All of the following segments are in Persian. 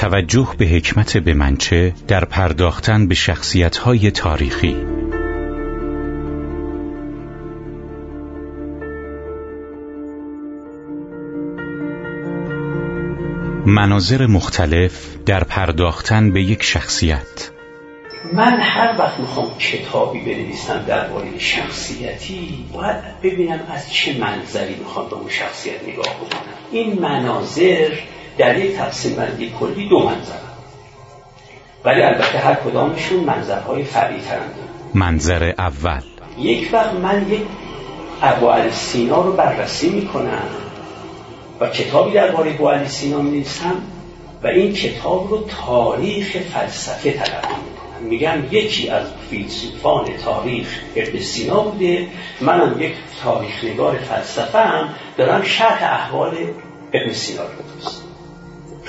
توجه به حکمت به منچه در پرداختن به شخصیت‌های تاریخی. مناظر مختلف در پرداختن به یک شخصیت. من هر وقت می‌خوام کتابی بنویسم درباره شخصیتی باید ببینم از چه منظری می‌خوام به اون شخصیت نگاه کنم این مناظر در یک تقسیم بندی کلی دو منظر ولی البته هر کدامشون منظرهای فرعی ترند منظر اول. یک وقت من یک ابو سینا رو بررسی می‌کنم و کتابی درباره ابو علی سینا می‌نویسم و این کتاب رو تاریخ فلسفه تلقی می‌کنم. میگم یکی از فیلسوفان تاریخ ابن سینا بوده. منم یک تاریخ نگار فلسفه هم دارم شرح احوال ابن سینا رو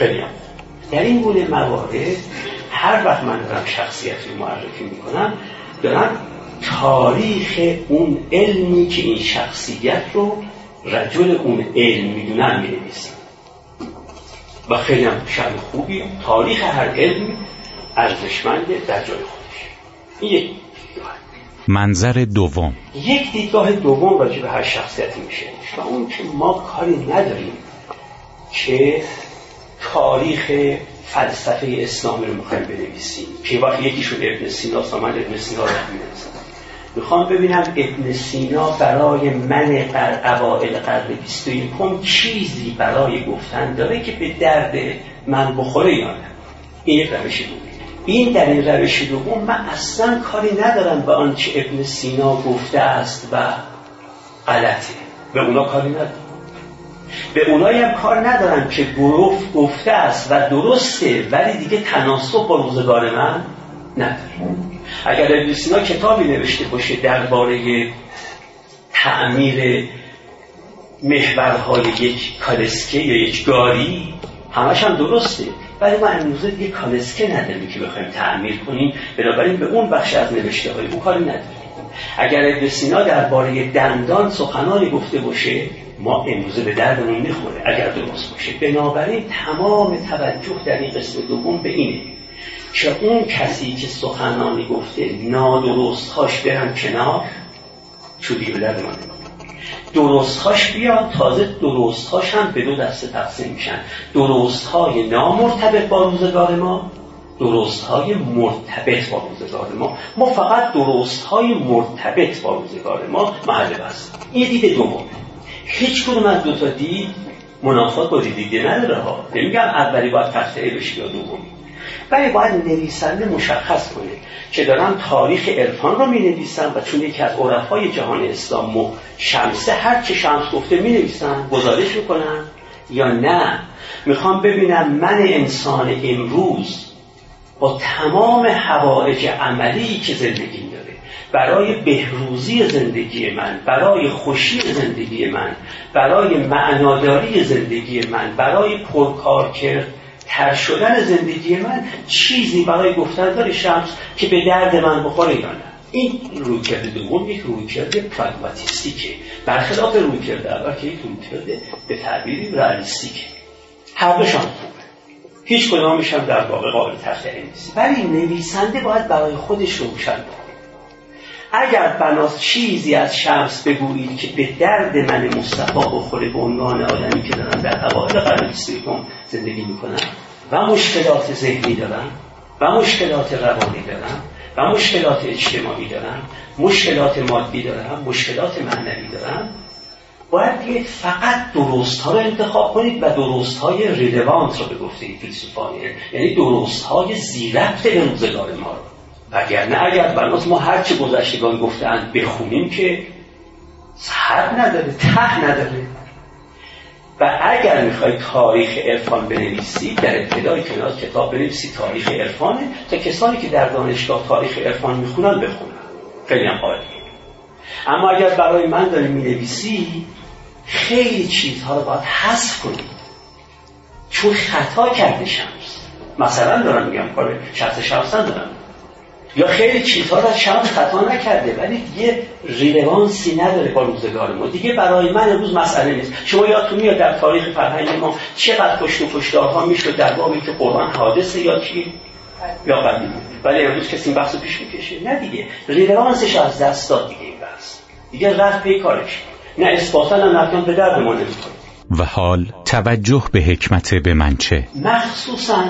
خیلی. در این گونه موارد هر وقت من دارم شخصیت رو معرفی می‌کنم دارم تاریخ اون علمی که این شخصیت رو رجل اون علم می‌دونن می‌نویسم و خیلی هم شعن خوبی. تاریخ هر علم ارزشمند در جای خودش. این یک منظر دوم. یک دیدگاه دوم راجع به هر شخصیتی میشه. و اون که ما کاری نداریم که تاریخ فلسفه اسلامی رو می‌خوایم بنویسیم. که وقتی یکیشون ابن سینا من ابن سینا رو می‌نویسم. می‌خوام ببینم ابن سینا برای من قر اوائل قرن 21 چیزی برای گفتن داره که به درد من بخوره یا نه. این یک روش دوم این در این روش دوم من اصلا کاری ندارم به آنچه ابن سینا گفته است و غلطه. به اونا کاری ندارم. به اونایی هم کار ندارم که گفت گفته است و درسته ولی دیگه تناسب با روزگار من نداره اگر ابن سینا کتابی نوشته باشه درباره تعمیر محورهای یک کالسکه یا یک گاری همش هم درسته. ولی ما امروزه دیگه کالسکه نداریم که بخوایم تعمیر کنیم. بنابراین به اون بخش از نوشته های او کاری نداریم. اگر ابن سینا درباره دندان سخنانی گفته باشه ما امروزه به دردمون می‌خوره. اگر درست باشه. بنابراین تمام توجه در این قسم دوم به اینه که اون کسی که سخنانی گفته نادرستهاش برن کنار چودی به درد من درستهاش بیاد تازه درستهاش هم به دو دسته تقسیم میشن. درستهای نامرتبط با روزگار ما درستهای مرتبط با روزگار ما. ما فقط درستهای مرتبط با روزگار ما محل بست این دید دوم. هیچ کنون از دو تا دید منافات با دیگه نداره ها. نمیگم اولی باید تخته بشه یا دومی. ولی باید نویسنده مشخص کنه که دارم تاریخ عرفان رو می نویسم و چون یکی از عرفای جهان اسلام و شمسه هر چه شمس گفته می نویسم گزارش می‌کنم یا نه. می‌خوام ببینم من انسان امروز با تمام حوائج عملی که زندگی برای بهروزی زندگی من برای خوشی زندگی من برای معناداری زندگی من برای پرکارکرد تر شدن زندگی من چیزی برای گفتن داره شمس که به درد من بخوره یا نه. این رویکرد دوم یک رویکرد پراگماتیستیکه. برخلاف رویکرد اول که یک رویکرد به تعبیری رئالیستیکه. هر دوشان خوبه. هیچ کدامش هم در واقع قابل تخطئه نیست. ولی نویسنده باید برای خودش روشن اگر بناس چیزی از شمس بگویید که به درد من مصطفی بخوره به عنوان آدمی که دارم در اوایل قرن زندگی می‌کنم و مشکلات ذهنی دارم و مشکلات روانی دارم و مشکلات اجتماعی دارم مشکلات مادی دارم مشکلات معنوی دارم باید دیگه فقط درست ها رو انتخاب کنید و درست های ریلوانت رو به گفته فیلسوفانی یعنی درست های زیرفت به روزگار ما رو. وگرنه اگر بناس ما هرچی گذشتگان گفتن بخونیم که حد نداره ته نداره. و اگر می‌خوای تاریخ عرفان بنویسی در ابتدای کنار کتاب بنویسی تاریخ عرفانه تا کسانی که در دانشگاه تاریخ عرفان می‌خونن بخونن. خیلی هم عالیه. اما اگر برای من داری می‌نویسی خیلی چیزها رو باید حذف کنی. چون خطا کرده شمس مثلا دارم میگم کار شخص شخصا دارم. یا خیلی چیزها را شاید خطا نکرده ولی دیگه ریلوانسی نداره با روزگار ما. دیگه برای من امروز مسئله نیست. شما یادتون میاد در تاریخ فرهنگ ما چقدر کشت و کشتارها می‌شد در بابی که قرآن حادثه یا چی؟ یا قدیم. ولی امروز کسی این بحث پیش می‌کشه؟ نه دیگه. ریلوانسش از دست داد دیگه این بحث. دیگه رفت به کارش. نه اثباتا نه به درد ما و حال توجه به حکمت به منچه مخصوصا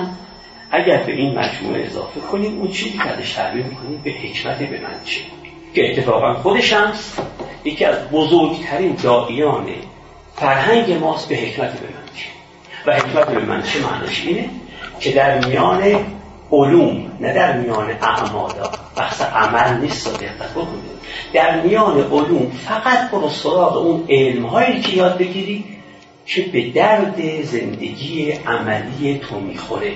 اگر به این مجموعه اضافه کنیم اون چیزی که ازش تعبیر می‌کنیم به حکمت به منچه که اتفاقا خودش هم یکی از بزرگترین دائیان فرهنگ ماست به حکمت به منچه و حکمت به منچه معناش اینه؟ که در میان علوم نه در میان اعمالا بحث عمل نیست دقت بکنید در میان علوم فقط برو سراغ اون علم هایی که یاد بگیری که به درد زندگی عملی تو می‌خوره.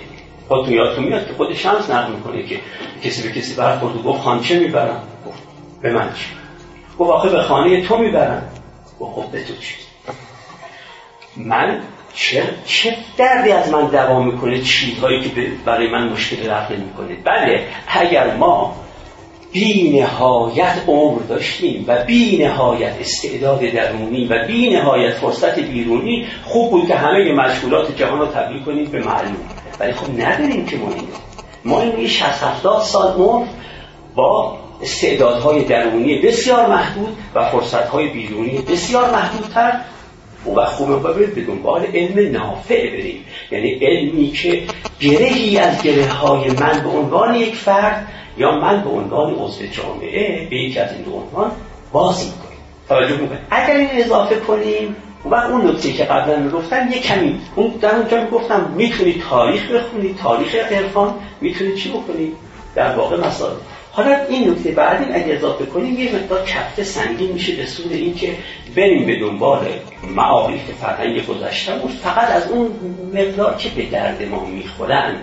خودتون یادتون میاد که خود شمس نقل می‌کنه که کسی به کسی برخورد و گفت خانچه می‌برم؟ گفت به من چی؟ گفت آخه به خانه تو می‌برم. گفت خب به تو چی؟ من چه, چه دردی از من دوام می‌کنه چیزهایی که برای من مشکل رفت می‌کنه بله اگر ما بی نهایت عمر داشتیم و بی نهایت استعداد درونی و بی نهایت فرصت بیرونی خوب بود که همه مشغولات جهان رو تبدیل کنیم به معلوم. ولی خب نداریم که ما اینو. ما این یه 60 70 سال عمر با استعدادهای درونی بسیار محدود و فرصتهای بیرونی بسیار محدودتر و خوبه باید به دنبال علم نافع بریم. یعنی علمی که گرهی از گره های من به عنوان یک فرد یا من به عنوان عضو جامعه به یکی از این دو عنوان باز می‌کنیم. توجه می‌کنیم اگر این اضافه کنیم و اون نکته که قبلا گفتم یه کمی اون در اونجا گفتم می‌تونید تاریخ بخونید تاریخ عرفان می‌تونید چی بکنید در واقع مسائل حالا این نکته بعدی اگه اضافه کنیم یه مقدار کفته سنگین میشه به صورت اینکه بریم به دنبال معابیل فرهنگ گذشتمون فقط از اون مقدار که به درد ما می‌خورن.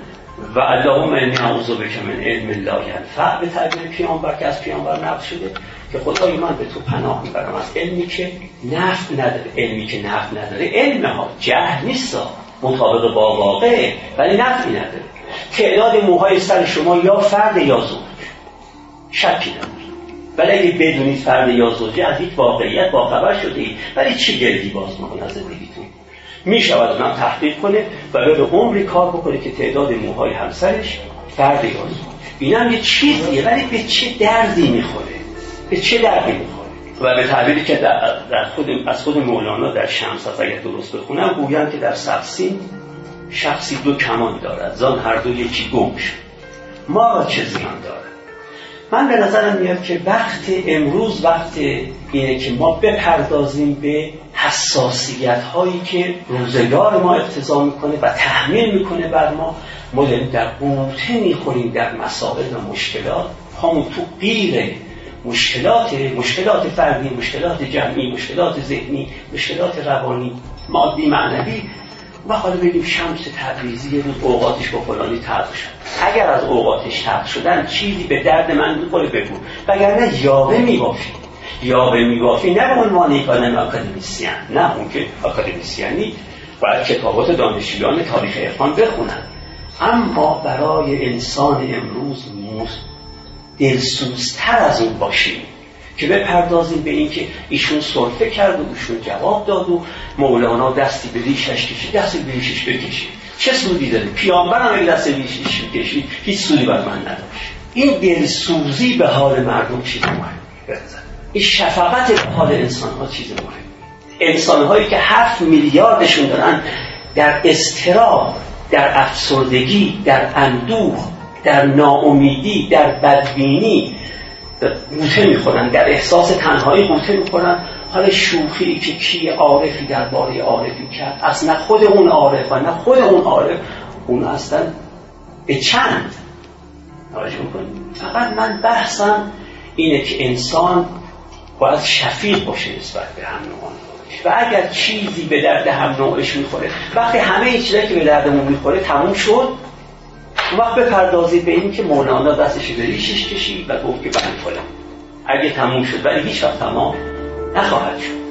و اللهم انی اعوذ بک من علم لا ینفع. به تعبیر پیامبر که از پیامبر نقل شده که خدای من به تو پناه می‌برم. از علمی که نفع نداره. علمی که نفع نداره. علم ها جهل نیست. مطابق با واقع ولی نفعی نداره. تعداد موهای سر شما یا فرد یا زوج. شکی نداره. ولی اگه بدونید فرد یا زوجه از یک واقعیت با خبر شده اید ولی چی گردی باز می‌کنه از زندگیتون؟ می شود اونم تحقیق کنه و به عمری کار بکنه که تعداد موهای همسرش فرد یا زوج اینم یه چیزیه ولی به چه دردی می‌خوره؟ به چه دردی می‌خوره؟ و به تعبیری که در, در خود از خود مولانا در شمس از اگر درست بخونم گویم که در سبسین شخصی دو کمان دارد. زان هر دو یکی گم شد. ما را چه زیان دارد؟ من به نظرم میاد که وقت امروز وقت اینه که ما بپردازیم به حساسیت هایی که روزگار ما اقتضا می‌کنه و تحمیل می‌کنه بر ما ما در قوطه می‌خوریم در مسائل و مشکلات. همون تو قیر مشکلات مشکلات فردی مشکلات جمعی مشکلات ذهنی مشکلات روانی مادی معنوی. و حالا بگیم شمس تبریزی روز اوقاتش با فلانی تلخ شد اگر از اوقاتش تلخ شدن چیزی به درد من می‌خوره بگو. وگرنه یاوه میبافی یاوه میبافی نه به عنوان یک آدم اکادمیسیان نه اون که اکادمیسیانی باید کتابات دانشجویان تاریخ عرفان بخونن. اما برای انسان امروز دلسوزتر از اون باشیم که بپردازیم به این که ایشون صرفه کرد و ایشون جواب داد و مولانا دستی به ریشش کشید دستی به ریشش بکشید. چه سودی داره؟ پیامبر هم دست به ریشش کشید هیچ سودی بر من نداشت. این دلسوزی به حال مردم چیز مهم این شفقت به حال انسان ها چیز مهم انسان هایی که هفت میلیاردشون دارن در استراب در افسردگی در اندوه در ناامیدی در بدبینی قوطه می‌خورن در احساس تنهایی قوطه می‌خورن. حال شوخی که کی عارفی درباره عارفی کرد؟ اصلا خود اون عارف و نه خود اون عارف اون اصلا به چند؟ فقط من بحثم اینه که انسان باید شفیق باشه نسبت به هم و اگر چیزی به درد هم نوعش می‌خوره وقتی همه چیزایی که به دردمون می‌خوره تموم شد وقت بپردازید به این که مولانا دستش به ریشش کشید و گفت که بند فلان. اگه تموم شد ولی هیچ وقت تمام نخواهد شد.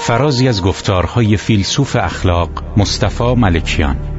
فرازی از گفتارهای فیلسوف اخلاق مصطفی ملکیان.